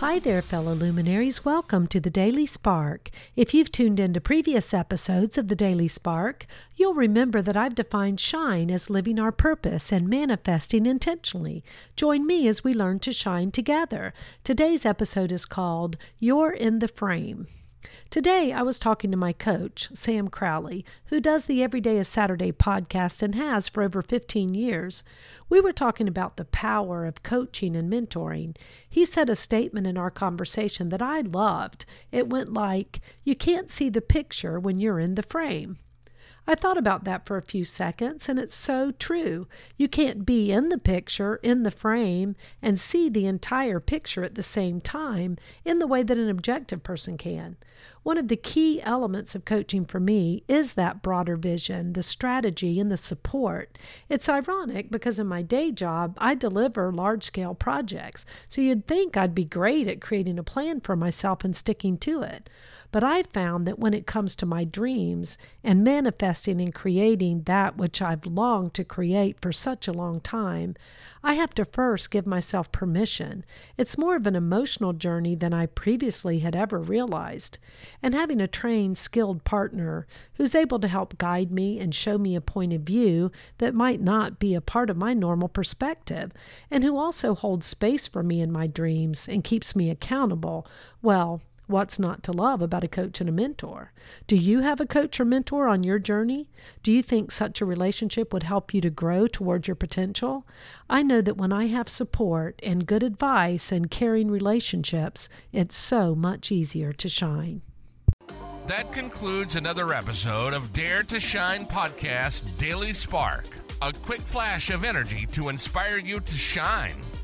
Hi there, fellow luminaries. Welcome to the Daily Spark. If you've tuned into previous episodes of the Daily Spark, you'll remember that I've defined shine as living our purpose and manifesting intentionally. Join me as we learn to shine together. Today's episode is called You're in the Frame. Today, I was talking to my coach, Sam Crowley, who does the Everyday is Saturday podcast and has for over 15 years. We were talking about the power of coaching and mentoring. He said a statement in our conversation that I loved. It went like, You can't see the picture when you're in the frame. I thought about that for a few seconds, and it's so true. You can't be in the picture, in the frame, and see the entire picture at the same time in the way that an objective person can. One of the key elements of coaching for me is that broader vision, the strategy, and the support. It's ironic because in my day job, I deliver large scale projects, so you'd think I'd be great at creating a plan for myself and sticking to it. But I've found that when it comes to my dreams and manifesting and creating that which I've longed to create for such a long time, I have to first give myself permission. It's more of an emotional journey than I previously had ever realized. And having a trained, skilled partner who's able to help guide me and show me a point of view that might not be a part of my normal perspective, and who also holds space for me in my dreams and keeps me accountable, well, What's not to love about a coach and a mentor? Do you have a coach or mentor on your journey? Do you think such a relationship would help you to grow towards your potential? I know that when I have support and good advice and caring relationships, it's so much easier to shine. That concludes another episode of Dare to Shine podcast Daily Spark. A quick flash of energy to inspire you to shine